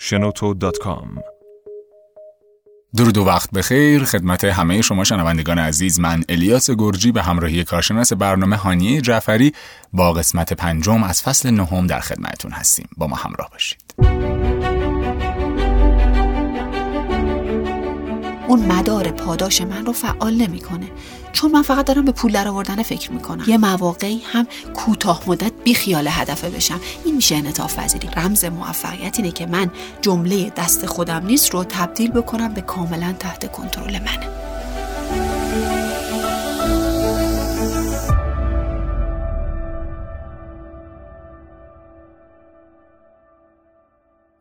shenoto.com درود و وقت بخیر. خدمت همه شما شنوندگان عزیز من الیاس گرجی به همراهی کارشناس برنامه هانیه جعفری با قسمت پنجم از فصل نهم در خدمتتون هستیم. با ما همراه باشید. اون مدار پاداش من رو فعال نمی‌کنه. چون من فقط دارم به پول درآوردن فکر می‌کنم. یه مواقعی هم کوتاه مدت بی خیال هدفه بشم. این میشه انعطاف پذیری. رمز موفقیت اینه که من جمله دست خودم نیست رو تبدیل بکنم به کاملا تحت کنترل منه.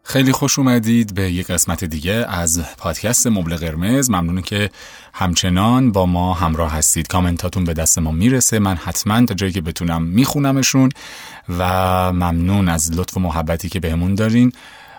خیلی خوش اومدید به یک قسمت دیگه از پادکست مبل قرمز. ممنون که همچنان با ما همراه هستید. کامنتاتون به دست ما می‌رسه. من حتما تا جایی که بتونم میخونمشون و ممنون از لطف و محبتی که بهمون دارین.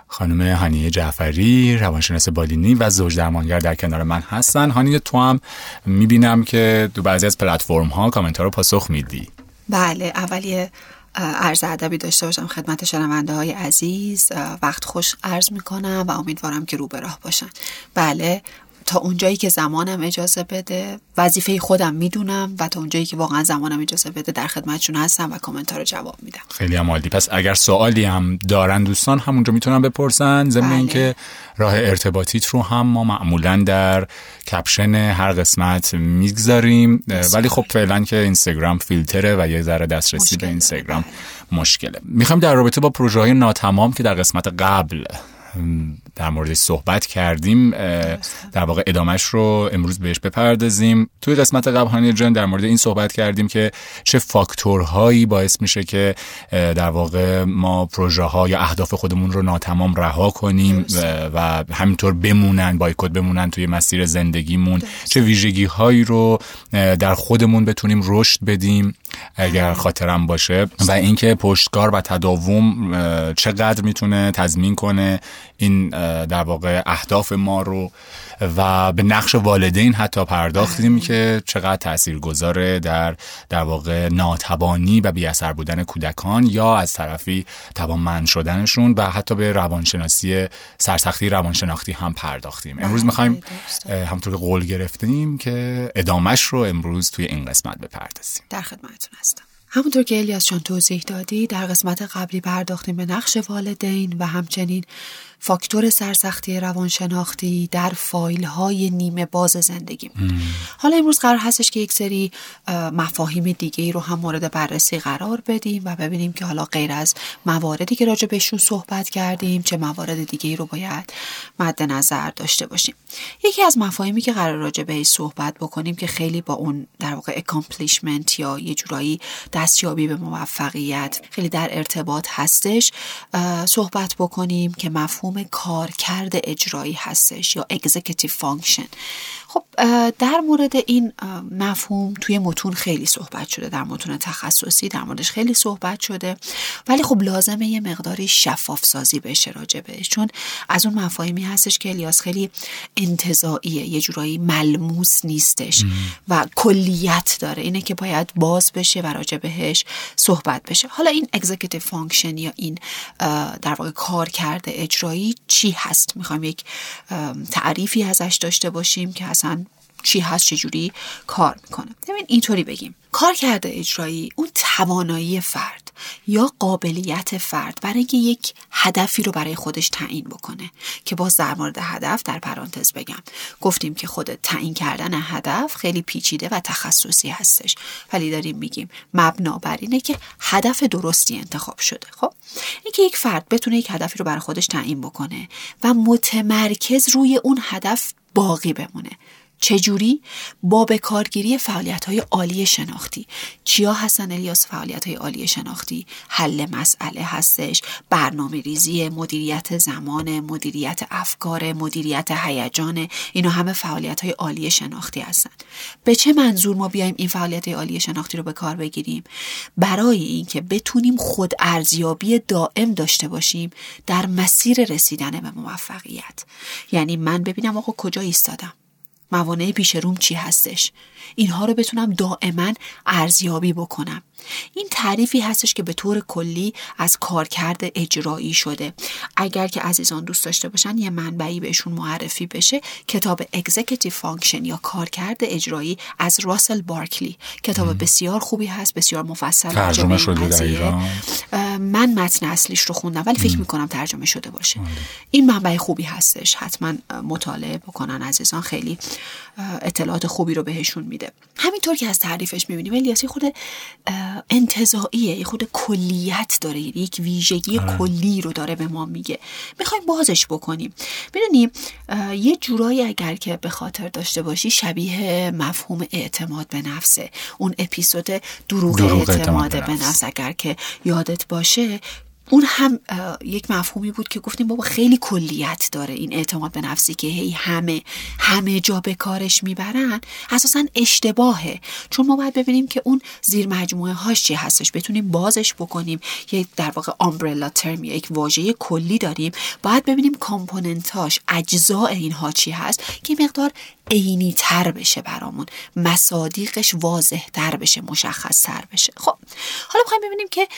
خانم هانیه جعفری روانشناس بالینی و زوج درمانگر در کنار من هستن. هانیه تو هم می‌بینم که دو بعضی از پلتفرم ها کامنت رو پاسخ میدی. بله اولیه عرض ادبی داشته باشم خدمت شنونده های عزیز. وقت خوش عرض می‌کنم و امیدوارم که رو به راه باشن. بله تا اونجایی که زمانم اجازه بده وظیفه خودم می‌دونم و تا اونجایی که واقعا زمانم اجازه بده در خدمتشون هستم و کامنت رو جواب میدم. خیلی هم عالی. پس اگر سوالی هم دارن دوستان همونجا می‌تونن بپرسن. ضمن بله. اینکه راه ارتباطیت رو هم ما معمولا در کپشن هر قسمت می‌گذاریم. ولی خب فعلا که اینستاگرام فیلتره و یه ذره دسترسی به. اینستاگرام مشکله. می‌خوام در رابطه با پروژه های ناتمام که در قسمت قبل در مورد صحبت کردیم در واقع ادامش رو امروز بهش بپردازیم. توی قسمت قبل هانیه جان در مورد این صحبت کردیم که چه فاکتورهایی باعث میشه که در واقع ما پروژه ها یا اهداف خودمون رو ناتمام رها کنیم و- و همینطور بمونن بایکوت بمونن توی مسیر زندگیمون. چه ویژگی هایی رو در خودمون بتونیم رشد بدیم اگر خاطرم باشه. و اینکه پشتکار و تداوم چقدر می‌تونه تضمین کنه این در واقع اهداف ما رو و به نقش والدین حتی پرداختیم که چقدر تأثیر گذاره در در واقع ناتوانی و بی اثر بودن کودکان یا از طرفی توانمند شدنشون و حتی به روانشناسی سرسختی روانشناختی هم پرداختیم. امروز می‌خوایم. همطور که قول گرفتیم که ادامش رو امروز توی این قسمت بپردازیم. در خدمتتون هستم. همونطور که الیاس جان توضیح دادی در قسمت قبلی پرداختیم به نقش والدین و همچنین فاکتور سرسختی روانشناختی در فایل های نیمه باز زندگی حالا امروز قرار هستش که یک سری اه، مفاهیم دیگه ای رو هم مورد بررسی قرار بدیم و ببینیم که حالا غیر از مواردی که راجع بهشون صحبت کردیم چه موارد دیگه ای رو باید مد نظر داشته باشیم. یکی از مفاهیمی که قرار راجع بهش صحبت بکنیم که خیلی با اون در واقع accomplishment یا یه جورایی دستیابی به موفقیت خیلی در ارتباط هستش صحبت بکنیم که مفهوم کارکرد اجرایی هستش یا executive function. خب در مورد این مفهوم توی متون خیلی صحبت شده در متون تخصصی در موردش خیلی صحبت شده. ولی خب لازمه یه مقداری شفاف سازی بشه راجع بهش چون از اون مفاهیمی هستش که الیاس خیلی انتظاییه یه جورایی ملموس نیستش و کلیت داره. اینه که باید باز بشه و راجع بهش صحبت بشه. حالا این executive function یا این در واقع کار کرده اجرایی چی هست؟ می‌خوایم یک تعریفی ازش داشته باشیم که اصلا چی هست چجوری کار می‌کنه. ببین اینطوری بگیم. کار کرده اجرایی اون توانایی فرد یا قابلیت فرد برای اینکه یک هدفی رو برای خودش تعیین بکنه که باز در مورد هدف در پرانتز بگم. گفتیم که خود تعیین کردن هدف خیلی پیچیده و تخصصی هستش. ولی داریم میگیم مبنا بر اینه که هدف درستی انتخاب شده خب؟ اینکه یک فرد بتونه یک هدفی رو برای خودش تعیین بکنه و متمرکز روی اون هدف باقی بمونه. چجوری؟ با به کارگیری فعالیت های عالی شناختی. چیا هستن الیاس فعالیت های عالی شناختی؟ حل مسئله هستش. برنامه ریزی مدیریت زمان مدیریت افکار مدیریت هیجان اینا همه فعالیت های عالی شناختی هستن. به چه منظور ما بیایم این فعالیت های عالی شناختی رو به کار بگیریم؟ برای اینکه بتونیم خود ارزیابی دائم داشته باشیم در مسیر رسیدن به موفقیت. یعنی من ببینم آقا کجا ایستادم. موانع پیش روم چی هستش؟ اینها رو بتونم دائما ارزیابی بکنم. این تعریفی هستش که به طور کلی از کارکرد اجرایی شده. اگر که عزیزان دوست داشته باشن یه منبعی بهشون معرفی بشه. کتاب Executive Function یا کارکرد اجرایی از راسل بارکلی. کتاب بسیار خوبی هست بسیار مفصل ترجمه شده در ایران. من متن اصلیش رو خوندم ولی فکر می‌کنم ترجمه شده باشه. این منبع خوبی هستش. حتما مطالعه بکنن عزیزان. خیلی اطلاعات خوبی رو بهشون میده همینطور که از تعریفش می‌بینیم الیاسی خود انتظاییه خود کلیت داره. یک ویژگی آره. کلی رو داره به ما میگه. می‌خوایم بازش بکنیم. می‌دونیم یه جورایی اگر که به خاطر داشته باشی شبیه مفهوم اعتماد به نفسه. اون اپیزود دروغ, دروغ اعتماد, اعتماد به نفس. اگر که یادت باشه اون هم یک مفهومی بود که گفتیم بابا خیلی کلیت داره این اعتماد به نفسی که هی همه همه جا به کارش می‌برن اساسا اشتباهه. چون ما باید ببینیم که اون زیر مجموعه هاش چی هستش. بتونیم بازش بکنیم. یک در واقع آمبرلا ترم یک واژه کلی داریم. باید ببینیم کامپوننتاش اجزاء اینها چی هست که مقدار عینی تر بشه برامون. مصادیقش واضح تر بشه مشخص تر بشه. خب حالا می‌خوایم ببینیم که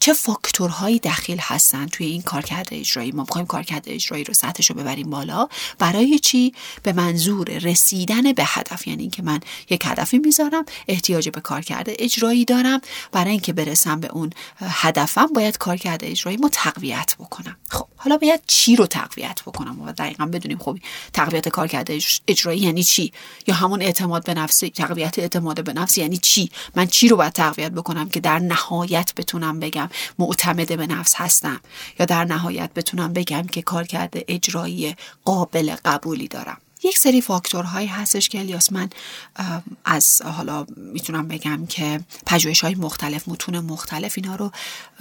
چه فاکتورهایی دخیل هستن توی این کارکرد اجرایی. ما می‌خوایم کارکرد اجرایی رو سطحش رو ببریم بالا. برای چی؟ به منظور رسیدن به هدف. یعنی اینکه من یک هدفی می‌ذارم احتیاج به کارکرد اجرایی دارم. برای اینکه برسم به اون هدفم باید کارکرد اجرایی ما تقویت بکنم. خب حالا باید چی رو تقویت بکنم؟ و دقیقا بدونیم خب تقویت کارکرد اجرایی یعنی چی؟ یا همون اعتماد به نفس تقویت اعتماد به نفس یعنی چی؟ من چی رو باید تقویت بکنم که در نهایت بتونم بگم معتمد به نفس هستم؟ یا در نهایت بتونم بگم که کارکرد اجرایی قابل قبولی دارم؟ یک سری فاکتورهایی هستش که الیاس من از حالا می‌تونم بگم که پژوهش های مختلف متون مختلف اینا رو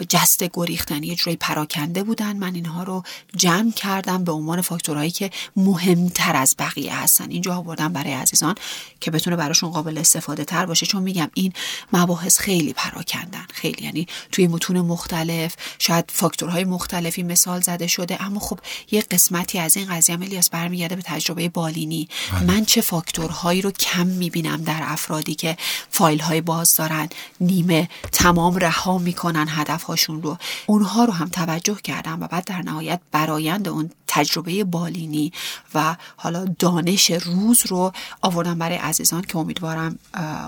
جست گریختن یه جوری پراکنده بودن. من اینها رو جمع کردم به عنوان فاکتورهایی که مهمتر از بقیه هستن. اینجا آوردم برای عزیزان که بتونه براشون قابل استفاده تر باشه چون میگم این مباحث خیلی پراکندن. خیلی یعنی توی متون مختلف شاید فاکتورهای مختلفی مثال زده شده اما خب یه قسمتی از این قضیه الیاس برمیگرده به تجربه بالینی. بله. من چه فاکتورهایی رو کم می‌بینم در افرادی که فایل های باز دارن نیمه تمام رها می‌کنن هدفهاشون رو. اونها رو هم توجه کردم و بعد در نهایت برایند اون تجربه بالینی و حالا دانش روز رو آوردم برای عزیزان که امیدوارم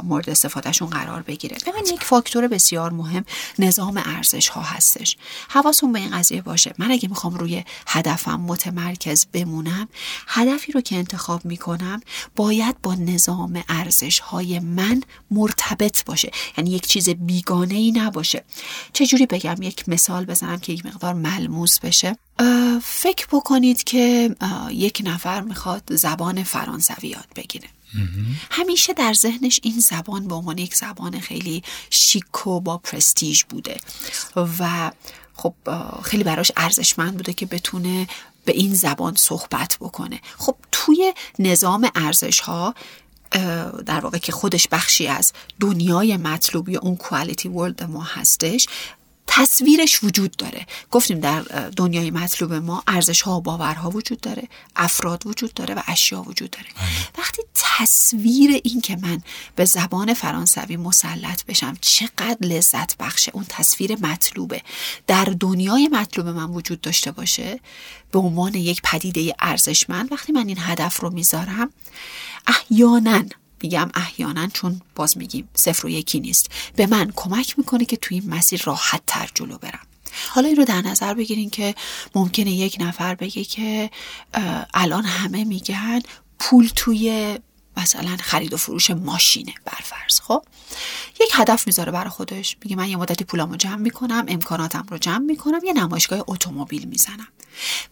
مورد استفادهشون قرار بگیره. ببین یک فاکتور بسیار مهم نظام ارزش ها هستش. حواستون به این قضیه باشه. من اگه می‌خوام روی هدفم متمرکز بمونم هدفی رو که انتخاب می‌کنم باید با نظام ارزش های من مرتبط باشه. یعنی یک چیز بیگانه ای نباشه. چجوری بگم؟ یک مثال بزنم که یک مقدار ملموس بشه. فکر بکنید که یک نفر می‌خواد زبان فرانسوی یاد بگیره. همیشه در ذهنش این زبان به عنوان یک زبان خیلی شیک و با پرستیژ بوده. و خب خیلی براش ارزشمند بوده که بتونه به این زبان صحبت بکنه. خب توی نظام ارزش ها در واقع که خودش بخشی از دنیای مطلوبی اون کوالیتی ورلد ما هستش تصویرش وجود داره. گفتیم در دنیای مطلوب ما ارزش ها و باورها وجود داره افراد وجود داره و اشیا وجود داره. بله. وقتی تصویر این که من به زبان فرانسوی مسلط بشم چقدر لذت بخشه اون تصویر مطلوبه. در دنیای مطلوب من وجود داشته باشه به عنوان یک پدیده ارزشمند وقتی من این هدف رو می‌ذارم احیانا میگم احیانا چون باز میگیم صفر و یکی نیست. به من کمک می‌کنه که توی این مسیر راحت تر جلو برم. حالا این رو در نظر بگیرین که ممکنه یک نفر بگه که الان همه میگن پول توی مثلا خرید و فروش ماشینه برفرض خب؟ یک هدف می‌ذاره برای خودش. میگه من یه مدتی پولامو جمع می‌کنم امکاناتم رو جمع می‌کنم یه نمایشگاه اتومبیل می‌زنم.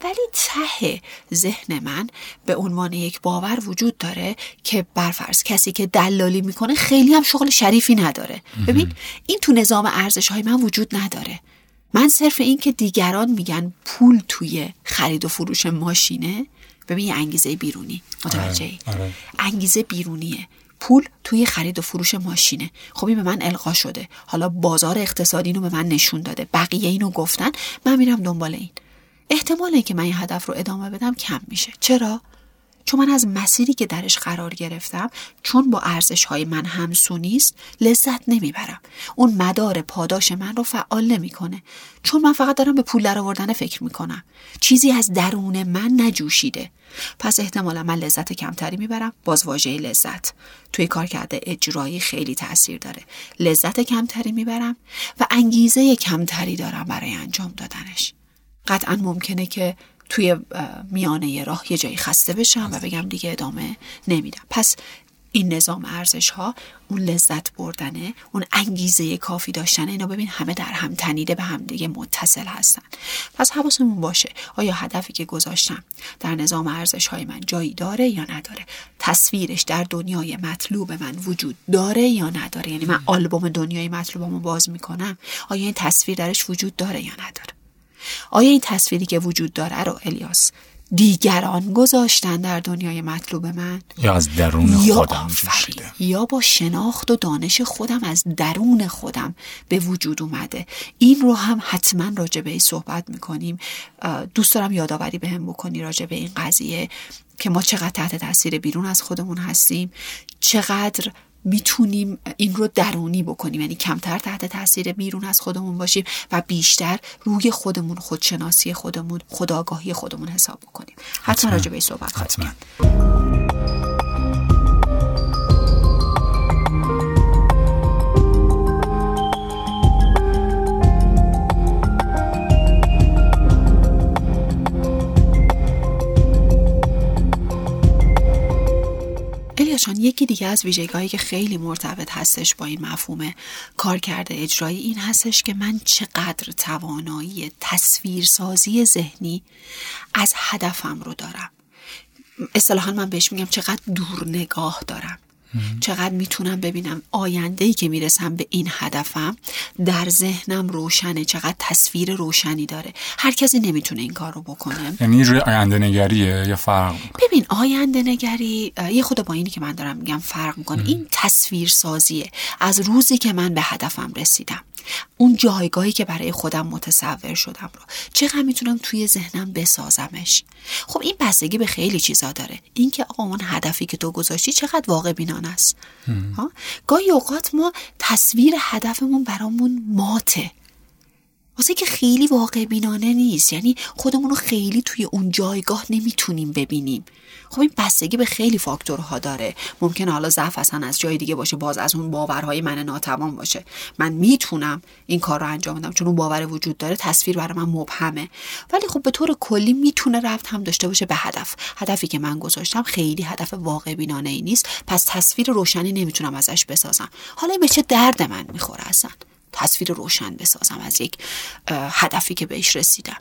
ولی ته ذهن من به عنوان یک باور وجود داره که برفرض کسی که دلالی می‌کنه خیلی هم شغل شریفی نداره. ببین این تو نظام ارزش های من وجود نداره. من صرف این که دیگران میگن پول توی خرید و فروش ماشینه ببین یه انگیزه بیرونی. متوجه آره، آره. انگیزه بیرونیه. پول توی خرید و فروش ماشینه. خب این به من القا شده. حالا بازار اقتصادی رو به من نشون داده. بقیه اینو گفتن. من میرم دنبال این. احتمال که من این هدف رو ادامه بدم کم میشه. چرا؟ چون من از مسیری که درش قرار گرفتم چون با ارزش های من همسو نیست لذت نمی‌برم. اون مدار پاداش من رو فعال نمی‌کنه. چون من فقط دارم به پول درآوردن فکر می‌کنم. چیزی از درون من نجوشیده. پس احتمالا من لذت کمتری می‌برم. باز واژه لذت. توی کار کرده اجرایی خیلی تاثیر داره. لذت کمتری می‌برم و انگیزه کمتری دارم برای انجام دادنش. قطعا ممکنه که توی میانه راه یه جایی خسته بشم و بگم دیگه ادامه نمیدم. پس این نظام ارزش ها اون لذت بردنه اون انگیزه کافی داشتنه. اینا ببین همه در هم تنیده به هم دیگه متصل هستن. پس حواسمون باشه. آیا هدفی که گذاشتم در نظام ارزش های من جایی داره یا نداره؟ تصویرش در دنیای مطلوب من وجود داره یا نداره؟ یعنی من آلبوم دنیای مطلوبمو باز می‌کنم. آیا این تصویر درش وجود داره یا نداره؟ آیا این تصویری که وجود داره رو الیاس دیگران گذاشتن در دنیای مطلوب من؟ یا از درون خودم یا با شناخت و دانش خودم از درون خودم به وجود اومده. این رو هم حتما راجع به صحبت می‌کنیم. دوست دارم یادآوری به هم بکنی راجع به این قضیه که ما چقدر تحت تاثیر بیرون از خودمون هستیم. چقدر می‌تونیم این رو درونی بکنیم. یعنی کمتر تحت تاثیر بیرون از خودمون باشیم و بیشتر روی خودمون خودشناسی خودمون خداگاهی خودمون حساب بکنیم. حتما راجع به صحبت حتما یکی دیگه از ویژگیهایی که خیلی مرتبط هستش با این مفهوم کار کرده اجرایی این هستش که من چقدر توانایی تصویرسازی ذهنی از هدفم رو دارم. اصطلاحا من بهش میگم چقدر دور نگاه دارم. چقدر می‌تونم ببینم آینده ای که می‌رسم به این هدفم؟ در ذهنم روشنه. چقدر تصویر روشنی داره. هر کسی نمی‌تونه این کار رو بکنه. یعنی روی آینده نگریه یا فرق؟ ببین آینده نگری یه خود با اینی که من دارم میگم فرق می‌کنه. این تصویر سازیه از روزی که من به هدفم رسیدم. اون جایگاهی که برای خودم متصور شدم رو. چقدر می‌تونم توی ذهنم بسازمش. خب این بستگی به خیلی چیزا داره. اینکه آقا اون هدفی که تو گذاشتی چقدر واقع بینانه است. گاهی اوقات ما تصویر هدفمون برامون ماته. واسه که خیلی واقع بینانه نیست. یعنی خودمون رو خیلی توی اون جایگاه نمی‌تونیم ببینیم. خب این بستگی به خیلی فاکتورها داره. ممکنه حالا ضعف اصلا از جای دیگه باشه باز از اون باورهای من ناتوان باشه. من می‌تونم این کار رو انجام بدم چون اون باور وجود داره تصویر برای من مبهمه. ولی خب به طور کلی می‌تونه رفت هم داشته باشه به هدف. هدفی که من گذاشتم خیلی هدف واقع بینانه ای نیست. پس تصویر روشنی نمی‌تونم ازش بسازم. حالا به چه درد من می‌خوره اصلا؟ تصویر روشن بسازم از یک هدفی که بهش رسیدم.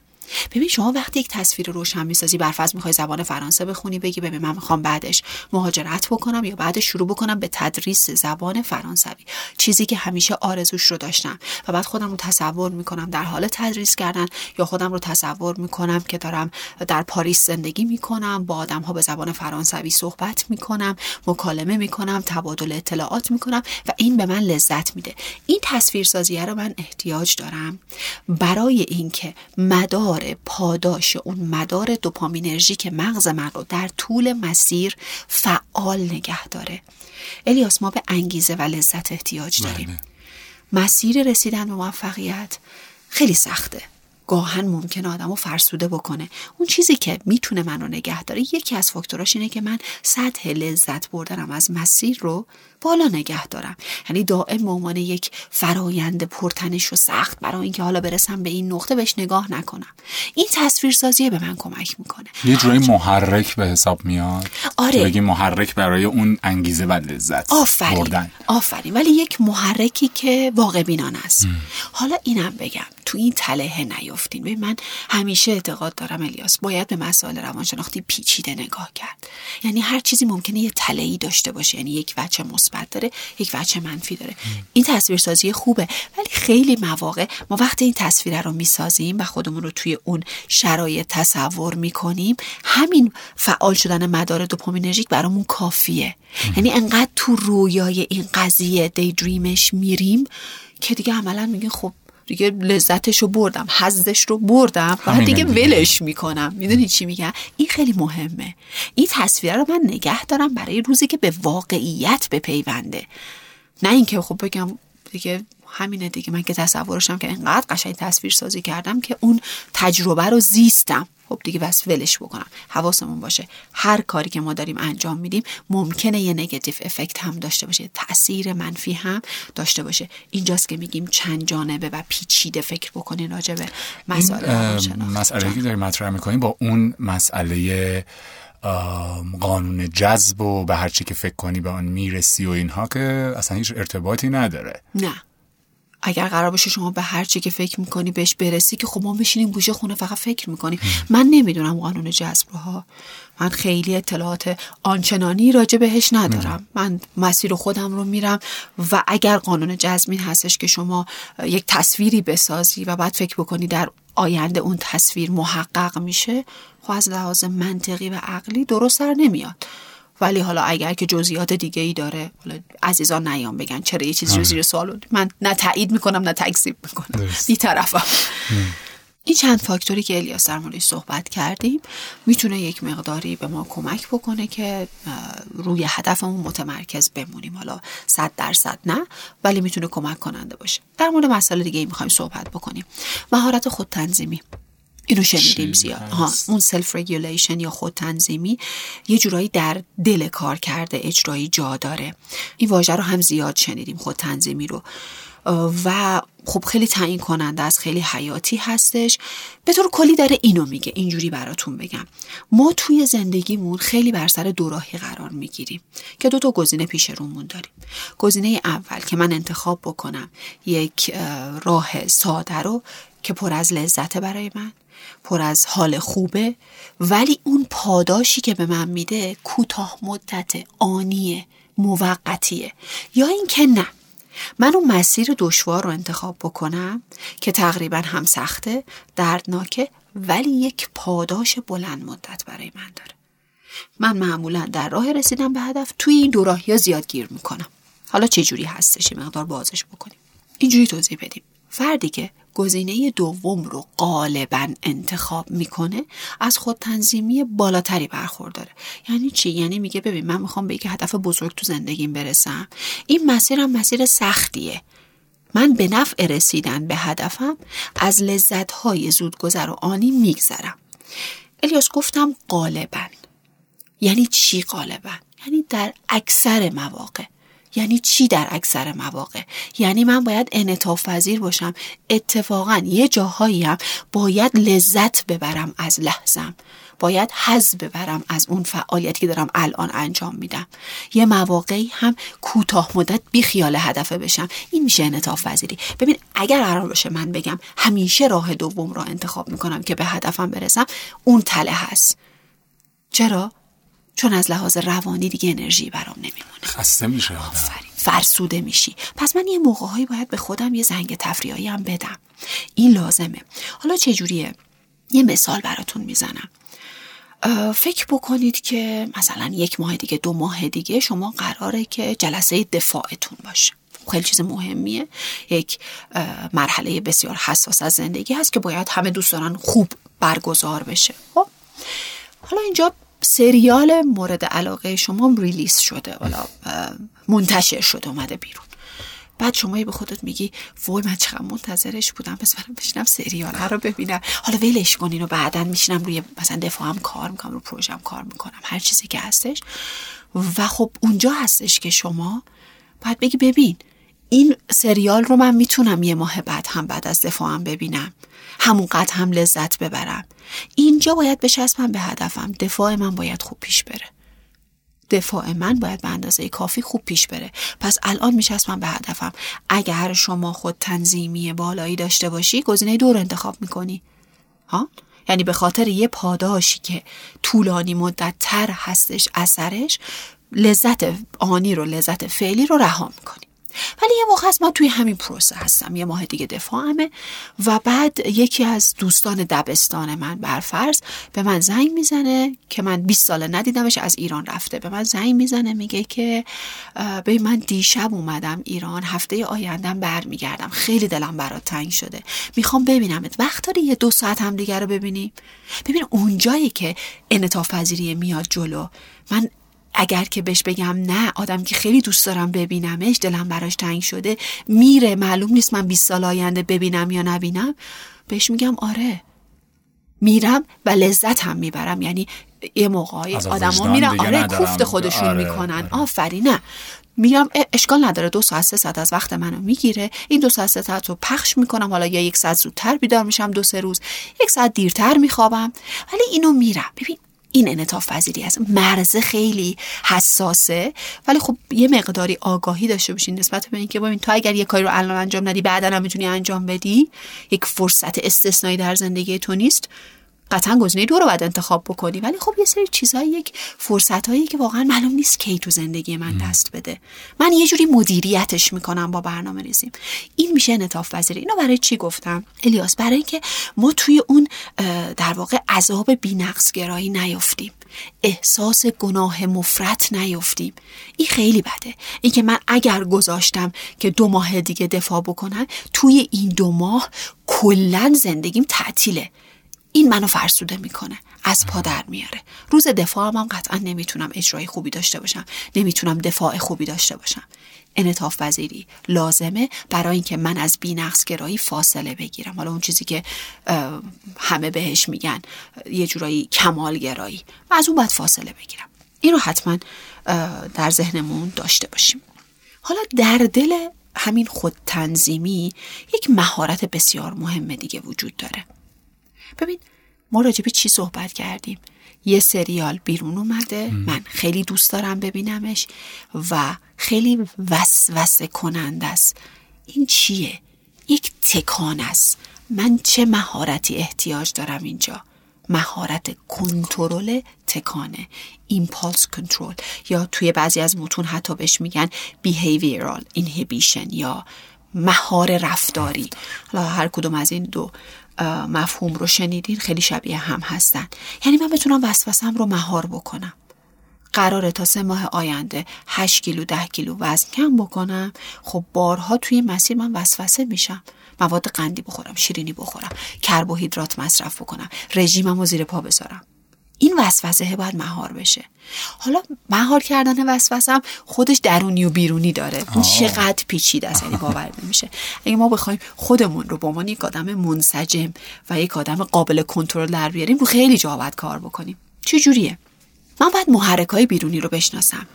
ببین شما وقتی یک تصویر روشن می‌سازی برفرض می‌خوای زبان فرانسه بخونی بگی ببین من می‌خوام بعدش مهاجرت بکنم یا بعدش شروع بکنم به تدریس زبان فرانسوی. چیزی که همیشه آرزوش رو داشتم و بعد خودم رو تصور می‌کنم در حال تدریس کردن یا خودم رو تصور می‌کنم که دارم در پاریس زندگی می‌کنم با آدم ها به زبان فرانسوی صحبت می‌کنم مکالمه می‌کنم تبادل اطلاعات می‌کنم و این به من لذت میده. این تصویرسازی رو من احتیاج دارم برای اینکه مدار پاداش اون مدار دوپامینرژی که مغز من رو در طول مسیر فعال نگه داره. الیاس ما به انگیزه و لذت احتیاج داریم. بله. مسیر رسیدن به موفقیت خیلی سخته. گاهن ممکن آدم رو فرسوده بکنه. اون چیزی که می‌تونه من رو نگه داره یکی از فاکتوراش اینه که من سطح لذت بردنم از مسیر رو بالا نگه دارم. یعنی دائم به عنوان یک فرایند پرتنش و سخت برای اینکه حالا برسم به این نقطه بهش نگاه نکنم. این تصویرسازی به من کمک می‌کنه. یه جوری محرک به حساب میاد. آره. بگی محرک برای اون انگیزه و لذت آفرین. بردن. آفرین. ولی یک محرکی که واقع بینان است. حالا اینم بگم. تو این تله نیفتین. ببین من همیشه اعتقاد دارم الیاس. باید به مسائل روانشناختی پیچیده نگاه کرد. یعنی هر چیزی ممکنه یه تله ای داشته باشه. یعنی یک وجه مثبت داره یک وجه منفی داره. این تصویرسازی خوبه ولی خیلی مواقع ما وقتی این تصویر رو می‌سازیم و خودمون رو توی اون شرایط تصور می‌کنیم همین فعال شدن مدار دوپامینرژیک برامون کافیه. یعنی انقدر تو رویای این قضیه دی دریمش میریم که دیگه عملا میگه خب دیگه لذتش رو بردم حزش رو بردم بعد دیگه ولش می‌کنم. می‌دونی چی میگم؟ این خیلی مهمه. این تصویر رو من نگه دارم برای روزی که به واقعیت بپیونده. نه اینکه خب بگم دیگه همینه دیگه. من که تصورشم که اینقدر قشنگ تصویر سازی کردم که اون تجربه رو زیستم. خب دیگه بس ولش بکنم. حواسمون باشه. هر کاری که ما داریم انجام میدیم ممکنه یه نگاتیو افکت هم داشته باشه. تاثیر منفی هم داشته باشه. اینجاست که میگیم چند جانبه و پیچیده فکر بکنین راجع به مسائل مسئله که داریم مطرح می‌کنیم با اون مسئله قانون جذب و به هر چی که فکر کنی به آن می‌رسی و اینها که اصلا هیچ ارتباطی نداره. نه. اگر قرار باشه شما به هر چی که فکر می‌کنی بهش برسی که خب ما میشینیم گوشه خونه فقط فکر می‌کنیم. من نمی‌دونم قانون جذب رو ها من خیلی اطلاعات آنچنانی راجع بهش ندارم. من مسیر خودم رو میرم و اگر قانون جذب این هستش که شما یک تصویری بسازی و بعد فکر بکنی در آینده اون تصویر محقق میشه خب از لحاظ منطقی و عقلی درست سر نمیاد. ولی حالا اگر که جزئیات دیگه ای داره حالا عزیزان نیام بگن چرا یه چیزی رو زیر سوال من نه تایید می‌کنم نه تکذیب می‌کنم. بی طرفم. این چند فاکتوری که الیاس در موردش صحبت کردیم می‌تونه یک مقداری به ما کمک بکنه که روی هدفمون متمرکز بمونیم. حالا صد درصد نه ولی می‌تونه کمک کننده باشه. در مورد مسئله دیگه ای می‌خوایم صحبت بکنیم. مهارت خود تنظیمی اینو شنیدیم زیاد. ها اون self-regulation یا خود تنظیمی یه جورایی در دل کارکرد اجرایی جا داره. این واژه رو هم زیاد شنیدیم خود تنظیمی رو و خب خیلی تعیین کننده است خیلی حیاتی هستش. به طور کلی داره اینو میگه اینجوری براتون بگم. ما توی زندگیمون خیلی بر سر دوراهی قرار می‌گیریم که دو تا گزینه پیش رومون داریم. گزینه اول که من انتخاب بکنم یک راه ساده رو که پر از لذت برای من پر از حال خوبه ولی اون پاداشی که به من میده کوتاه مدت آنیه موقتیه. یا اینکه نه. من اون مسیر دشوار رو انتخاب بکنم که تقریبا هم سخته دردناکه ولی یک پاداش بلند مدت برای من داره. من معمولا در راه رسیدن به هدف توی این دو راه یا زیاد گیر می‌کنم. حالا چه جوری هستش مقدار بازش بکنیم. اینجوری توضیح بدیم. فردی که گزینه دوم رو غالبا انتخاب می‌کنه از خود تنظیمی بالاتری برخورداره. یعنی چی؟ یعنی میگه ببین من می‌خوام به یک هدف بزرگ تو زندگیم برسم. این مسیرم مسیر سختیه. من به نفع رسیدن به هدفم از لذت های زودگذر و آنی میگذرم. الیاس گفتم غالبا. یعنی چی غالبا؟ یعنی در اکثر مواقع. یعنی چی در اکثر مواقع؟ یعنی من باید انعطاف پذیر باشم. اتفاقا یه جاهایی هم باید لذت ببرم از لحظم. باید حز ببرم از اون فعالیتی که دارم الان انجام میدم. یه مواقعی هم کوتاه مدت بی خیال هدفه بشم. این میشه انعطاف پذیری. ببین اگر قرار باشه من بگم همیشه راه دوم را انتخاب می‌کنم که به هدفم برسم اون تله هست. چرا؟ چون از لحاظ روانی دیگه انرژی برام نمیمونه. خسته میشه فرسوده میشی. پس من یه موقعهایی باید به خودم یه زنگ تفریحی هم بدم. این لازمه. حالا چه جوریه؟ یه مثال براتون می‌زنم. فکر بکنید که مثلا یک ماه دیگه دو ماه دیگه شما قراره که جلسه دفاعتون باشه. خیلی چیز مهمیه. یک مرحله بسیار حساس از زندگی هست که باید همه دوست دارن خوب برگزار بشه. خب؟ حالا اینجا سریال مورد علاقه شما ریلیز شده حالا منتشر شده اومده بیرون. بعد شما به خودت میگی وای من چقدر منتظرش بودم پس برم بشینم سریال رو ببینم. حالا ولش کنین و بعدا میشینم روی مثلا دفاعم کار می‌کنم رو پروژم کار می‌کنم هر چیزی که هستش. و خب اونجا هستش که شما باید بگی ببین این سریال رو من می‌تونم یه ماه بعد هم بعد از دفاعم ببینم. همونقدر هم لذت ببرم. اینجا باید بچسبم به هدفم. دفاع من باید خوب پیش بره. دفاع من باید به اندازه کافی خوب پیش بره. پس الان میچسبم به هدفم. اگر شما خود تنظیمی بالایی داشته باشی گزینه دور انتخاب می‌کنی. ها؟ یعنی به خاطر یه پاداشی که طولانی مدت تر هستش اثرش لذت آنی رو لذت فعلی رو رها می‌کنی. ولی یه موقع هست من توی همین پروسه هستم. یه ماه دیگه دفاعمه و بعد یکی از دوستان دبستان من برفرض به من زنگ می‌زنه که من 20 ساله ندیدمش از ایران رفته. به من زنگ می‌زنه میگه که به من دیشب اومدم ایران هفته آیندم برمیگردم. خیلی دلم برات تنگ شده. می‌خوام ببینمت. وقت داری یه دو ساعت هم دیگه رو ببینیم ببین اونجایی که انعطاف میاد جلو من اگر که بهش بگم نه آدم که خیلی دوست دارم ببینمش دلم براش تنگ شده میره معلوم نیست من 20 سال آینده ببینم یا نبینم بهش میگم آره. میرم و لذت هم می‌برم. یعنی یه موقعی آدم ها میرن آره کوفت خودشون آره، می‌کنن. آره. آفرین نه. میرم اشکال نداره. دو ساعت سه ساعت از وقت منو می‌گیره. این دو ساعت سه ساعت رو پخش می‌کنم. حالا یا یک ساعت زودتر بیدار میشم دو سه روز. یک ساعت دیرتر میخوابم. ولی اینو میرم. ببین این انعطاف پذیری است مرزه خیلی حساسه. ولی خب یه مقداری آگاهی داشته باشین نسبت به اینکه ببین تو اگر یه کاری رو الان انجام ندی بعدا هم می‌تونی انجام بدی یک فرصت استثنایی در زندگی تو نیست. قطعا گزینه دو رو باید انتخاب بکنی. ولی خب یه سری چیزهایی یک فرصت هایی که واقعا معلوم نیست کی تو زندگی من دست بده. من یه جوری مدیریتش می‌کنم با برنامه ریزیم. این میشه انعطاف پذیری. اینو برای چی گفتم؟ الیاس برای اینکه ما توی اون در واقع عذاب بینقص گرایی نیفتیم احساس گناه مفرت نیفتیم این خیلی بده. اینکه من اگر گذاشتم که دو ماه دیگه دفاع بکنم توی این دو ماه کلا زندگیم تعطیله. این منو فرسوده می‌کنه. از پا در میاره. روز دفاعم هم قطعا نمی‌تونم اجرای خوبی داشته باشم. نمی‌تونم دفاع خوبی داشته باشم. انطاف پذیری لازمه برای اینکه من از بینقص گرایی فاصله بگیرم. حالا اون چیزی که همه بهش میگن یه جورایی کمال گرایی. و از اون باید فاصله بگیرم. این رو حتما در ذهنمون داشته باشیم. حالا در دل همین خود تنظیمی یک مهارت بسیار مهم دیگه وجود داره. ببین ما راجبه چی صحبت کردیم؟ یه سریال بیرون اومده من خیلی دوست دارم ببینمش و خیلی وسوسه کننده است. این چیه؟ یک تکان است. من چه مهارتی احتیاج دارم اینجا؟ مهارت کنترل تکانه. ایمپالس کنترل یا توی بعضی از متون حتی بهش میگن behavioral inhibition یا مهار رفتاری. حالا هر کدوم از این دو مفهوم رو شنیدین خیلی شبیه هم هستن. یعنی من بتونم وسوسم رو مهار بکنم. قراره تا سه ماه آینده 8 کیلو 10 کیلو وزن کم بکنم. خب بارها توی مسیر من وسوسه میشم. مواد قندی بخورم شیرینی بخورم کربوهیدرات مصرف بکنم. رژیمم رو زیر پا بذارم. این وسوسه باید مهار بشه. حالا مهار کردن وسوسه خودش درونی و بیرونی داره. این چقدر پیچیده است یعنی باور نمیشه. اگه ما بخوایم خودمون رو به عنوان یک آدم منسجم و یک آدم قابل کنترل در بیاریم رو خیلی جا باید کار بکنیم. چه جوریه من باید محرک های بیرونی رو بشناسم.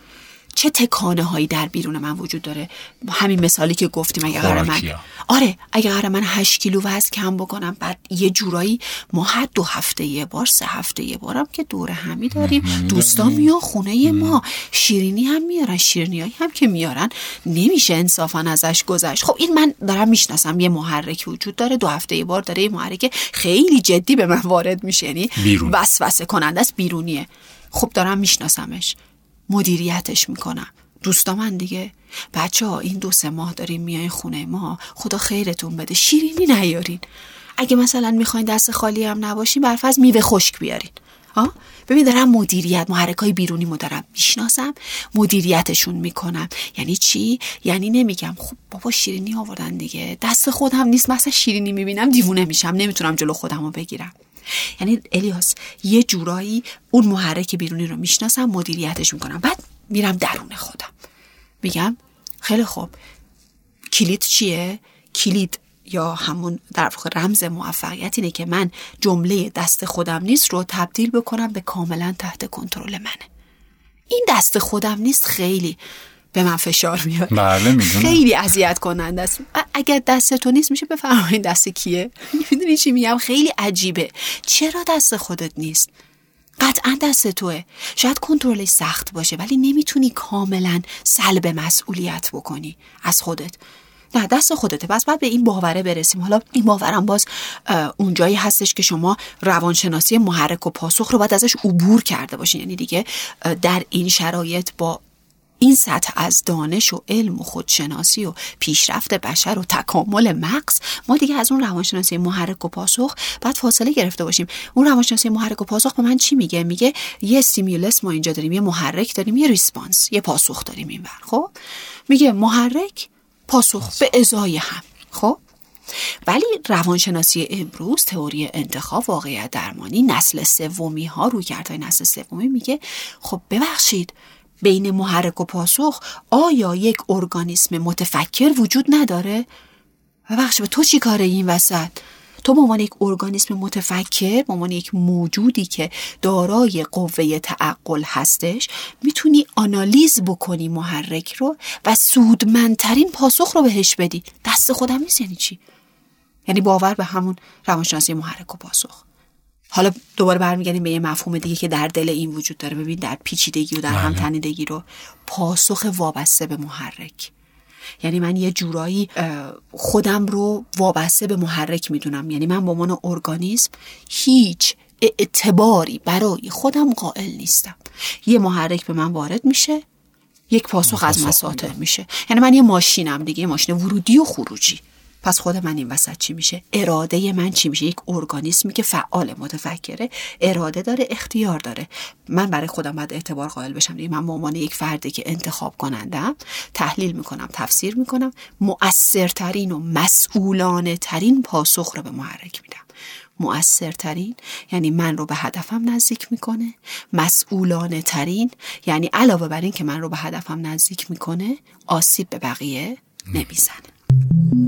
چه تکانه هایی در بیرون من وجود داره؟ همین مثالی که گفتیم اگه قرار من آره اگه قرار من 8 کیلو وزن کم بکنم بعد یه جورایی ما هر دو هفته یه بار سه هفته یه بارم که دور همی داریم. دوستان میان خونه ما. شیرینی هم میارن شیرینی هم که میارن. نمیشه انصافا ازش گذشت. خب این من دارم می‌شناسم یه محرک وجود داره. دو هفته یه بار داره یه محرک خیلی جدی به من وارد میشه. یعنی وسوسه کننده است بیرونیه. خب دارم میشناسمش. مدیریتش می‌کنم. دوستا من دیگه. بچه ها این دو سه ماه داریم میای خونه ما. خدا خیرتون بده. شیرینی نیارین. اگه مثلا می‌خواین دست خالی هم نباشین برفرض میوه خشک بیارین. ها ببین دارم مدیریت محرک های بیرونی مو دارم می‌شناسم. مدیریتشون می‌کنم. یعنی چی؟ یعنی نمیگم خب بابا شیرینی آوردن دیگه. دست خودم نیست مثلا شیرینی می‌بینم دیوونه میشم. نمی‌تونم جلو خودم رو بگیرم. یعنی الیاس یه جورایی اون محرک بیرونی رو می‌شناسم مدیریتش می‌کنم. بعد میرم درون خودم. میگم خیلی خوب. کلید چیه؟ کلید یا همون در واقع رمز موفقیت اینه که من جمله دست خودم نیست رو تبدیل بکنم به کاملا تحت کنترل منه. این دست خودم نیست خیلی. به من فشار میاد. بله خیلی اذیت کننده است. اگر دست تو نیست میشه بفرمایید دست کیه؟ می‌دونی چی میگم؟ خیلی عجیبه. چرا دست خودت نیست؟ قطعا دست توه. شاید کنترلش سخت باشه ولی نمی‌تونی کاملا سلب مسئولیت بکنی از خودت. نه دست خودته. پس باید به این باوره برسیم. حالا این باورم باز اونجایی هستش که شما روانشناسی محرک و پاسخ رو باید ازش عبور کرده باشین. یعنی دیگه در این شرایط با این سطح از دانش و علم و خودشناسی و پیشرفت بشر و تکامل مغز ما دیگه از اون روانشناسی محرک و پاسخ بعد فاصله گرفته باشیم. اون روانشناسی محرک و پاسخ به من چی میگه؟ میگه یه استیمولس ما اینجا داریم یه محرک داریم یه ریسپانس یه پاسخ داریم اینور خب؟ میگه محرک پاسخ به ازای هم خب؟ ولی روانشناسی امروز تئوری انتخاب واقعیت درمانی نسل سومی ها روی های نسل سومی میگه خب ببخشید بین محرک و پاسخ آیا یک ارگانیسم متفکر وجود نداره؟ ببخشید تو چی کاره این وسط؟ تو به عنوان یک ارگانیسم متفکر به عنوان یک موجودی که دارای قوه تعقل هستش می‌تونی آنالیز بکنی محرک رو و سودمندترین پاسخ رو بهش بدی دست خودم نیست یعنی چی یعنی باور به همون روانشناسی محرک و پاسخ حالا دوباره برمیگردیم به یه مفهوم دیگه که در دل این وجود داره. ببین در پیچیدگی و در هم تنیدگی رو پاسخ وابسته به محرک. یعنی من یه جورایی خودم رو وابسته به محرک می‌دونم. یعنی من به عنوان ارگانیسم هیچ اعتباری برای خودم قائل نیستم. یه محرک به من وارد میشه یک پاسخ از مساطع میشه. یعنی من یه ماشینم دیگه یه ماشین ورودی و خروجی. پس خود من این وسط چی میشه؟ اراده من چی میشه؟ یک ارگانیسمی که فعال متفکره. اراده داره اختیار داره. من برای خودم باید اعتبار قائل بشم. دیگه من به عنوان یک فردی که انتخاب کنندم تحلیل می‌کنم تفسیر می‌کنم مؤثرترین و مسئولانه ترین پاسخ رو به محرک میدم. مؤثرترین یعنی من رو به هدفم نزدیک می‌کنه. مسئولانه ترین یعنی علاوه بر این که من رو به هدفم نزدیک می‌کنه آسیب به بقیه نمی‌زنه. حالا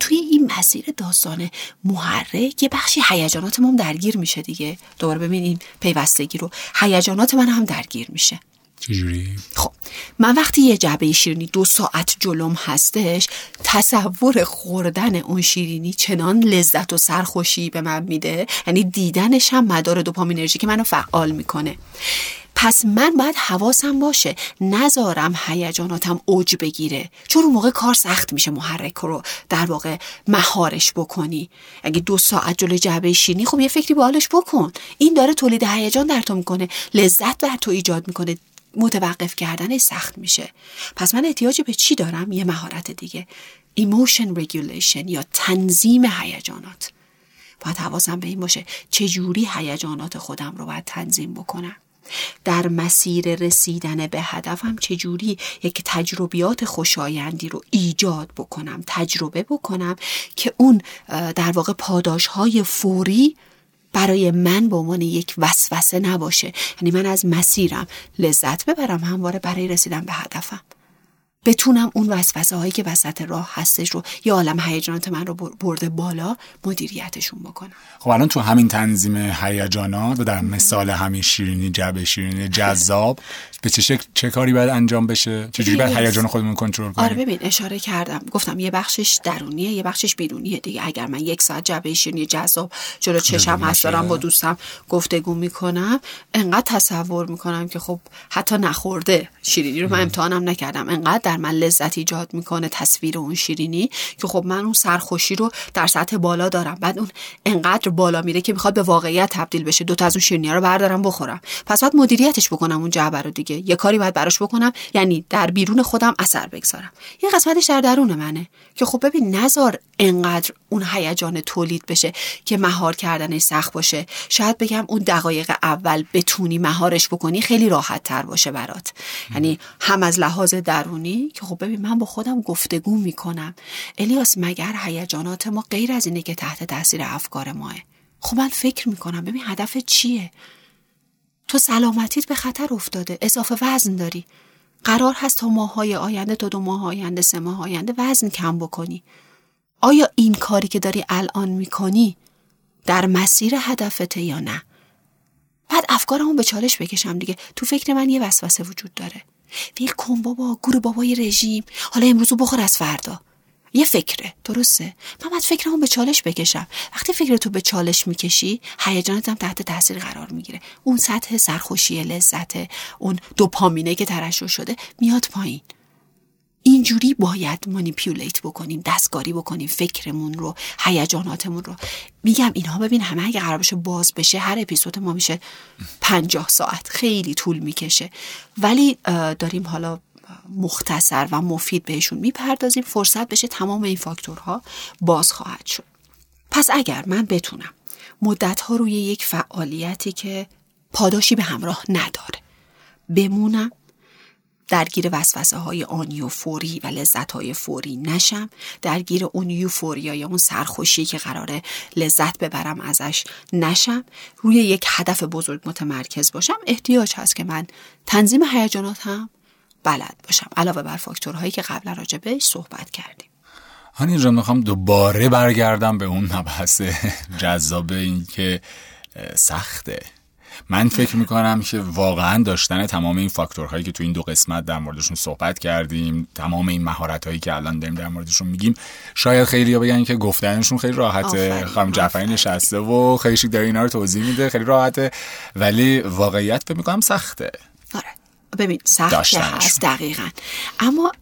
توی این مسیر داستان محرک یه بخشی هیجانات ما هم درگیر میشه دیگه. دوباره ببین این پیوستگی رو. هیجانات من هم درگیر میشه. چجوری؟ خب من وقتی یه جعبه شیرینی دو ساعت جلوم هستش تصور خوردن اون شیرینی چنان لذت و سرخوشی به من میده. یعنی دیدنش هم مدار دوپامینرژی که منو فعال می‌کنه. پس من باید حواسم باشه نذارم هیجاناتم اوج بگیره. چون اون موقع کار سخت میشه محرک رو در واقع مهارش بکنی. اگه دو ساعت جلو جعبه شیرینی خب یه فکری بالش بکن. این داره تولید هیجان در تو می‌کنه لذت در تو ایجاد می‌کنه. متوقف کردن سخت میشه. پس من احتیاج به چی دارم؟ یه مهارت دیگه. Emotion regulation یا تنظیم هیجانات. باید حواسم به این باشه چجوری هیجانات خودم رو باید تنظیم بکنم. در مسیر رسیدن به هدفم چجوری یک تجربیات خوشایندی رو ایجاد بکنم تجربه بکنم که اون در واقع پاداش های فوری برای من به عنوان یک وسوسه نباشه. یعنی من از مسیرم لذت ببرم. همواره برای رسیدن به هدفم. بتونم اون وسوسه هایی که وسط راه هستش رو یا عالم هیجانات من رو برده بالا مدیریتشون بکنم. خب الان تو همین تنظیم هیجانات و در مثال همین شیرینی جبه شیرینی جذاب به چه شکل چه کاری باید انجام بشه؟ چجوری باید هیجان خودمون کنترل کنیم؟ آره ببین اشاره کردم. گفتم یه بخشش درونیه یه بخشش بیرونیه دیگه. اگر من یک ساعت جبه شیرینی جذاب جلو چشم هست دارم با دوستم گفتگو می‌کنم انقدر تصور می‌کنم که خب حتی نخورده شیرینی رو من امتحانم نکردم. انقدر در من لذت ایجاد می‌کنه تصویر اون شیرینی که خب من اون سرخوشی رو در سطح بالا دارم. بعد اون انقدر بالا میره که می‌خواد به واقعیت تبدیل بشه. دو تا از اون شیرینی رو بردارم بخورم. پس بعد مدیریتش بکنم اون جعبه رو دیگه. یه کاری باید براش بکنم یعنی در بیرون خودم اثر بگذارم. یه قسمتش در درون منه که خب ببین نزار انقدر اون هیجان تولید بشه که مهار کردنش سخت باشه. شاید بگم اون دقایق اول بتونی مهارش بکنی خیلی راحت تر باشه برات. یعنی هم از لحاظ درونی که خب ببین من با خودم گفتگو می‌کنم. الیاس مگر هیجانات ما غیر از اینه که تحت تاثیر افکار ماه؟ خب من فکر می‌کنم. ببین هدف چیه؟ تو سلامتیت به خطر افتاده. اضافه وزن داری. قرار هست تا ماهای آینده تا دو ماه آینده سه ماه آینده وزن کم بکنی. آیا این کاری که داری الان می‌کنی در مسیر هدفته یا نه؟ بعد افکارمو به چالش بکشم دیگه. تو فکر من یه وسوسه وجود داره. ویل کن بابا گور بابای رژیم. حالا امروزو بخور از فردا. یه فکره درسته؟ من باید فکرمو به چالش بکشم. وقتی فکر تو به چالش می‌کشی هیجانت هم تحت تاثیر قرار می‌گیره. اون سطح سرخوشی لذت اون دوپامینه که ترشح شده میاد پایین. اینجوری باید مانیپیولیت بکنیم دستکاری بکنیم فکرمون رو هیجاناتمون رو. میگم اینها ببین همه اگه قرار باشه باز بشه هر اپیزود ما میشه پنجاه ساعت. خیلی طول می‌کشه. ولی داریم حالا مختصر و مفید بهشون می‌پردازیم. فرصت بشه تمام این فاکتورها باز خواهد شد. پس اگر من بتونم مدت روی یک فعالیتی که پاداشی به همراه نداره بمونم درگیر وسوسه های آنی و فوری و لذت های فوری نشم. درگیر اون یا اون سرخوشی که قراره لذت ببرم ازش نشم. روی یک هدف بزرگ متمرکز باشم. احتیاج هست که من تنظیم هیجاناتم بلد باشم. علاوه بر فاکتورهایی که قبلا راجع بهش صحبت کردیم. هانی اینجا می‌خوام دوباره برگردم به اون مبحث جذاب این که سخته. من فکر می‌کنم که واقعا داشتن تمام این فاکتورهایی که تو این دو قسمت در موردشون صحبت کردیم تمام این مهارت هایی که الان داریم در موردشون میگیم شاید خیلی ها بگن که گفتنشون خیلی راحته. خانم جعفری نشسته و خیلی شیک داره اینا رو توضیح میده خیلی راحته. ولی واقعیت فکر می‌کنم سخته. آره. ببین سخت هست دقیقا. اما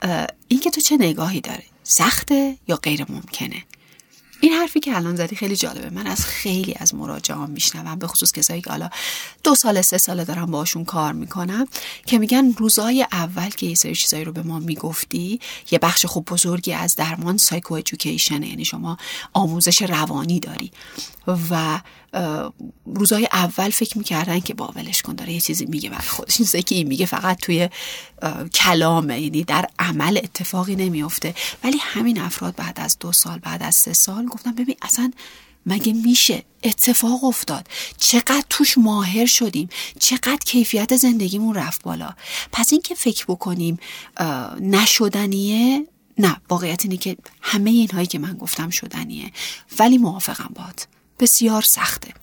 این که تو چه نگاهی داره سخته یا غیر ممکنه؟ این حرفی که الان زدی خیلی جالبه. من از خیلی از مراجعان میشنوم به خصوص کسایی که حالا دو سال سه ساله دارم باشون کار می‌کنم که میگن روزای اول که یه سری چیزایی رو به ما می‌گفتی یه بخش خوب بزرگی از درمان سایکو یعنی شما آموزش روانی داری. و روزای اول فکر می‌کردن که با ولش کن داره یه چیزی میگه برای خودش. این که این میگه فقط توی کلامه یعنی در عمل اتفاقی نمیفته ولی همین افراد بعد از دو سال بعد از سه سال گفتم ببین اصلا مگه میشه اتفاق افتاد؟ چقدر توش ماهر شدیم؟ چقدر کیفیت زندگیمون رفت بالا؟ پس اینکه فکر بکنیم نشدنیه نه واقعیت اینه که همه اینهایی که من گفتم شدنیه. ولی موافقم باد بسیار سخته.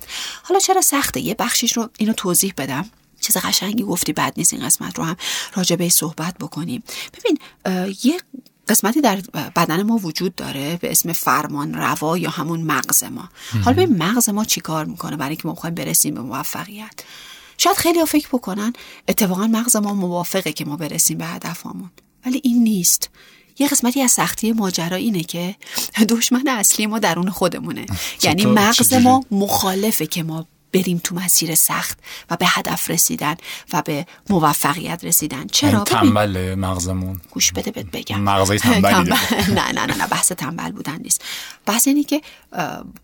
حالا چرا سخته؟ یه بخشیش رو اینو توضیح بدم. چیز قشنگی گفتی بعد نیست این قسمت رو هم راجع به صحبت بکنیم. ببین یه قسمتی در بدن ما وجود داره به اسم فرمان روا یا همون مغز ما. حالا به مغز ما چیکار می‌کنه برای اینکه ما می‌خوایم برسیم به موفقیت؟ شاید خیلی ها فکر بکنن اتفاقا مغز ما موافقه که ما برسیم به هدفمون ولی این نیست. یه قسمتی از سختی ماجرا اینه که دشمن اصلی ما درون خودمونه. یعنی مغز ما مخالفه که ما بریم تو مسیر سخت و به هدف رسیدن و به موفقیت رسیدن. چرا؟ تنبل مغزمون. گوش بده بهت بگم. مغزای تنبلی نه نه نه بحث تنبل بودن نیست. بحث اینی که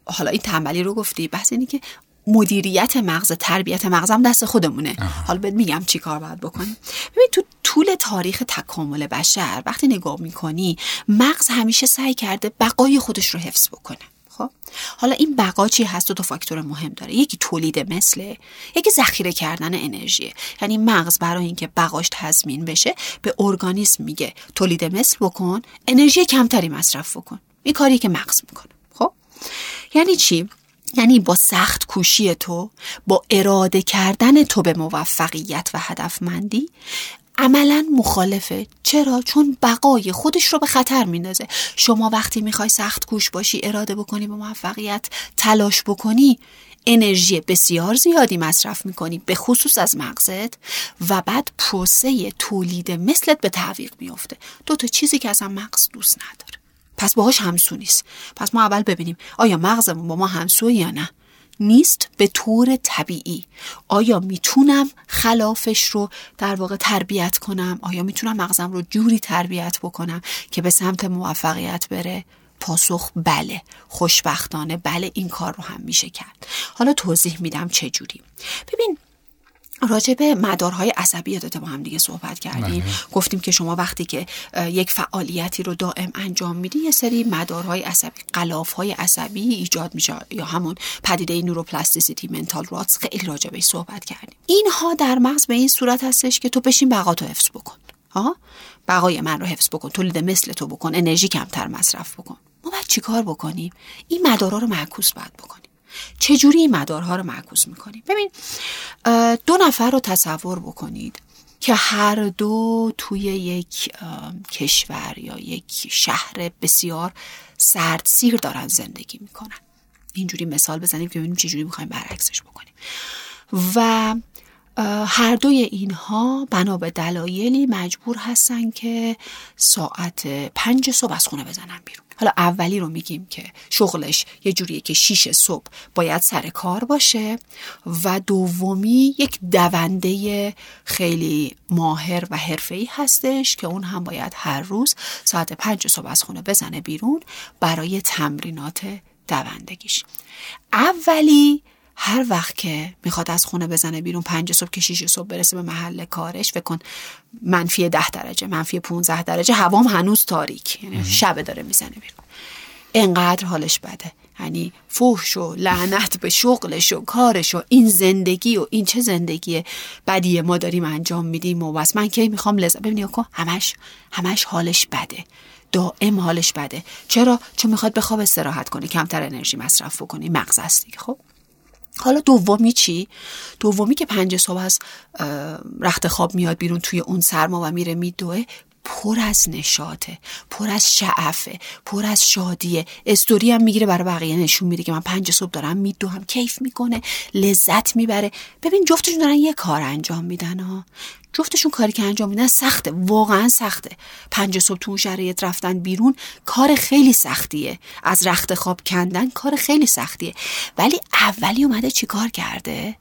حالا این تنبلی رو گفتی. بحث اینی که مدیریت مغز تربیت مغزم دست خودمونه. حالا بهت میگم چی کار باید بکنیم. ببین تو طول تاریخ تکامل بشر. وقتی نگاه می‌کنی مغز همیشه سعی کرده بقای خودش رو حفظ بکنه. خب؟ حالا این بقا چی هست؟ دو تا فاکتور مهم داره. یکی تولید مثله یکی ذخیره کردن انرژی. یعنی مغز برای اینکه بقاش تضمین بشه به ارگانیسم میگه تولید مثل بکن انرژی کمتری مصرف بکن. این کاری که مغز می‌کنه. خب؟ یعنی چی؟ یعنی با سخت کوشی تو با اراده کردن تو به موفقیت و هدفمندی عملا مخالفه. چرا؟ چون بقای خودش رو به خطر میندازه. شما وقتی می‌خوای سخت کوش باشی اراده بکنی به موفقیت تلاش بکنی انرژی بسیار زیادی مصرف می‌کنی به خصوص از مغزت. و بعد پروسه تولید مثلت به تعویق میفته دو تا چیزی که اصلا مغز دوست نداره. پس باهاش همسو نیست. پس ما اول ببینیم آیا مغزمون با ما همسو یا نه؟ نیست به طور طبیعی. آیا می‌تونم خلافش رو در واقع تربیت کنم؟ آیا می‌تونم مغزم رو جوری تربیت بکنم که به سمت موفقیت بره؟ پاسخ بله خوشبختانه بله این کار رو هم میشه کرد. حالا توضیح میدم چه جوری. ببین راجع به مدارهای عصبی یادت با هم دیگه صحبت کردیم. بله. گفتیم که شما وقتی که یک فعالیتی رو دائم انجام میدی یه سری مدارهای عصبی قلافهای عصبی ایجاد میشه یا همون پدیده نوروپلاستیسیتی منتال راتس خیلی راجع بهش صحبت کردیم. اینها در مغز به این صورت هستش که تو بشین بقا تو حفظ بکن. ها؟ بقای من رو حفظ بکن تولید مثل تو بکن انرژی کمتر مصرف بکن. ما باید چیکار بکنیم؟ این مدارها رو معکوس باید بکنیم. چجوری این مدارها رو معکوس می‌کنیم؟ ببین دو نفر رو تصور بکنید که هر دو توی یک کشور یا یک شهر بسیار سرد سیر دارن زندگی می‌کنن. اینجوری مثال بزنیم که ببینیم چجوری می‌خوایم برعکسش بکنیم. و هر دوی اینها بنا به دلایلی مجبور هستن که ساعت پنج صبح از خونه بزنن بیرون. حالا اولی رو میگیم که شغلش یه جوریه که شیش صبح باید سر کار باشه و دومی یک دونده خیلی ماهر و حرفه‌ای هستش که اون هم باید هر روز ساعت پنج صبح از خونه بزنه بیرون برای تمرینات دوندگیش. اولی هر وقت که می‌خواد از خونه بزنه بیرون پنج صبح که شیش صبح برسه به محل کارش فکر کن منفی ده درجه منفی 15 درجه هوام هنوز تاریک یعنی شبه داره می‌زنه بیرون. انقدر حالش بده. یعنی فوش و لعنت به شغلش و کارش و این زندگی و این چه زندگی بدی ما داریم انجام میدیم و بس. من کی می‌خوام لذت ببینی کن همش همش حالش بده. دائم حالش بده. چرا؟ چون می‌خواد بخواب استراحت کنه کمتر انرژی مصرف بکنه. مغز است دیگه خب. حالا دومی چی؟ دومی که پنج صبح از رخت خواب میاد بیرون توی اون سرما و میره میدوه پر از نشاطه پر از شعفه پر از شادیه. استوری هم می‌گیره برای بقیه نشون میده که من پنج صبح دارم میدوهم کیف می‌کنه لذت می‌بره. ببین جفتشون دارن یه کار انجام میدن ها جفتشون کاری که انجام میدن سخته واقعا سخته. پنج صبح تو شرایط رفتن بیرون کار خیلی سختیه. از رخت خواب کندن کار خیلی سختیه. ولی اولی اومده چی کار کرده؟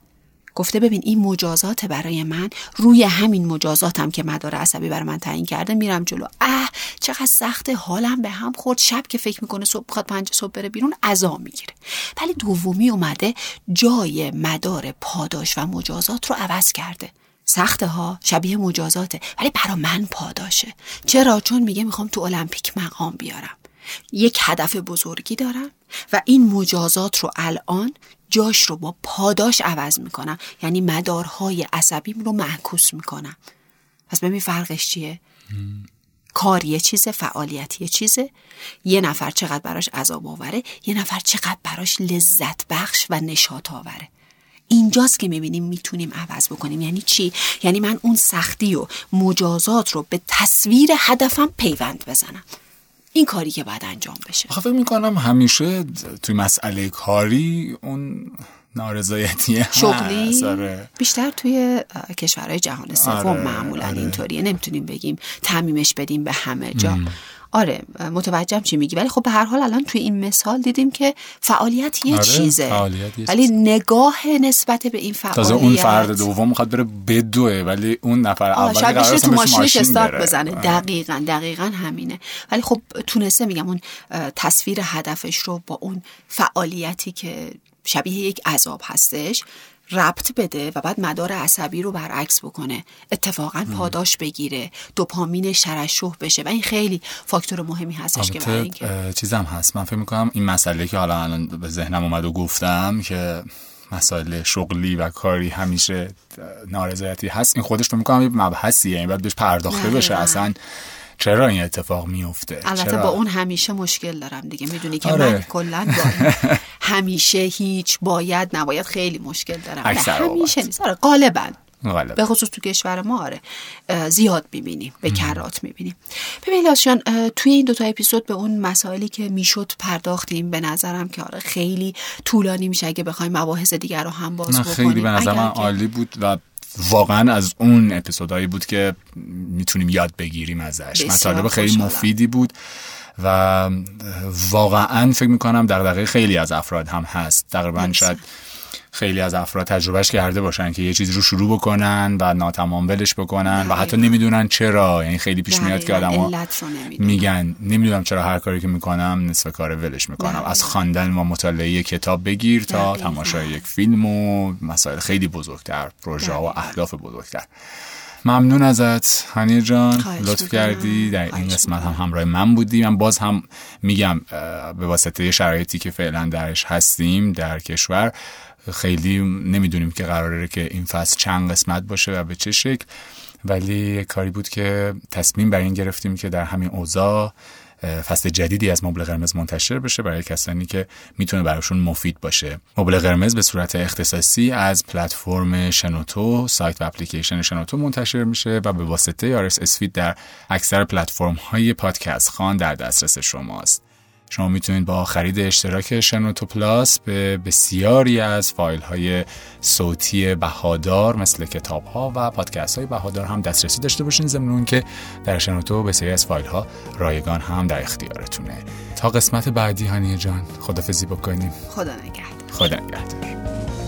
گفته ببین این مجازات برای من روی همین مجازاتم که مدار عصبی برای من تعیین کرده میرم جلو. اه چقدر سخته حالم به هم خورد. شب که فکر می‌کنه صبح بخواد پنج صبح بره بیرون عذا می‌گیره. ولی دومی اومده جای مدار پاداش و مجازات رو عوض کرده. سخته ها شبیه مجازاته ولی برا من پاداشه. چرا؟ چون میگه می‌خوام تو المپیک مقام بیارم. یک هدف بزرگی دارم و این مجازات رو الان جاش رو با پاداش عوض می‌کنم. یعنی مدارهای عصبیم رو معکوس می‌کنم. پس ببین فرقش چیه؟ کار یه چیزه فعالیت یه چیزه. یه نفر چقدر براش عذاب آوره یه نفر چقدر براش لذت بخش و نشاط آوره. اینجاست که می‌بینیم می‌تونیم عوض بکنیم. یعنی چی؟ یعنی من اون سختی و مجازات رو به تصویر هدفم پیوند بزنم. این کاری که باید انجام بشه. فکر می‌کنم همیشه توی مسئله کاری اون نارضایتی شغلی؟ آره. بیشتر توی کشورهای جهان سوم آره، معمولا آره. اینطوریه. نمی‌تونیم بگیم تعمیمش بدیم به همه جا. آره متوجهم چی میگی. ولی خب به هر حال الان توی این مثال دیدیم که فعالیت یه آره، چیزه. فعالیت ولی نگاه نسبت به این فعالیت تازه اون فرد دوم می‌خواد بره بدوه ولی اون نفر اول شاید تو ماشینش استارت بزنه. آره. دقیقا دقیقا همینه. ولی خب تونسته میگم اون تصویر هدفش رو با اون فعالیتی که شبیه یک عذاب هستش ربط بده و بعد مدار عصبی رو برعکس بکنه. اتفاقا پاداش بگیره. دوپامین شرشوه بشه. و این خیلی فاکتور مهمی هستش که برای اینکه چیزم هست. من فکر می‌کنم این مسئله که حالا الان به ذهنم اومد و گفتم که مسائل شغلی و کاری همیشه نارضایتی هست. این خودش رو می‌کنم یه مبحثیه. این باید بهش پرداخته بشه. اصلا چرا این اتفاق میفته البته با اون همیشه مشکل دارم دیگه. می‌دونی که آره. من کلا همیشه هیچ باید نباید خیلی مشکل دارم. همیشه نیست. آره غالبا. به خصوص تو کشور ما آره. زیاد می‌بینیم. به کرات می‌بینیم. ببین لاسیان توی این دوتا اپیزود به اون مسائلی که می‌شد پرداختیم به نظرم که آره خیلی طولانی میشه. اگه بخوایم مباحث دیگر رو هم باز بکنیم خیلی به نظر من عالی بود و واقعا از اون اپیزودهایی بود که می‌تونیم یاد بگیریم ازش. مطالب خیلی مفیدی بود و واقعا فکر می‌کنم دقیقه خیلی از افراد هم هست. تقریبا شاید خیلی از افراد تجربهش کرده باشن که یه چیزی رو شروع بکنن و ناتمام ولش بکنن و حتی نمی‌دونن چرا. یعنی خیلی پیش میاد که آدم میگن. نمی‌دونم چرا هر کاری که می‌کنم نصف کار ولش می‌کنم. از خواندن و مطالعه کتاب بگیر تا تماشای یک فیلم و مسائل خیلی بزرگتر پروژه و اهداف بزرگتر. ممنون ازت هنی جان. لطف کردی. در این قسمت هم همراه من بودی. من باز هم میگم به واسطه شرایطی که فعلا درش هستیم در کشور خیلی نمی‌دونیم که قراره که این فصل چند قسمت باشه و به چه شکل ولی کاری بود که تصمیم بر این گرفتیم که در همین اوضاع فصل جدیدی از مبل قرمز منتشر بشه برای کسانی که می‌تونه براشون مفید باشه. مبل قرمز به صورت اختصاصی از پلتفرم شنوتو سایت و اپلیکیشن شنوتو منتشر میشه و به واسطه آرس اسفید در اکثر پلتفرم های پادکست خان در دسترس شماست. شما می‌تونید با خرید اشتراک شنوتو پلاس به بسیاری از فایل های صوتی بهادار مثل کتاب ها و پادکست های بهادار هم دسترسی داشته باشین ضمن که در شنوتو بسیاری از فایل ها رایگان هم در اختیارتونه. تا قسمت بعدی هانیه جان خدافزی بکنیم. خدا نگهدار. خدا نگهدار.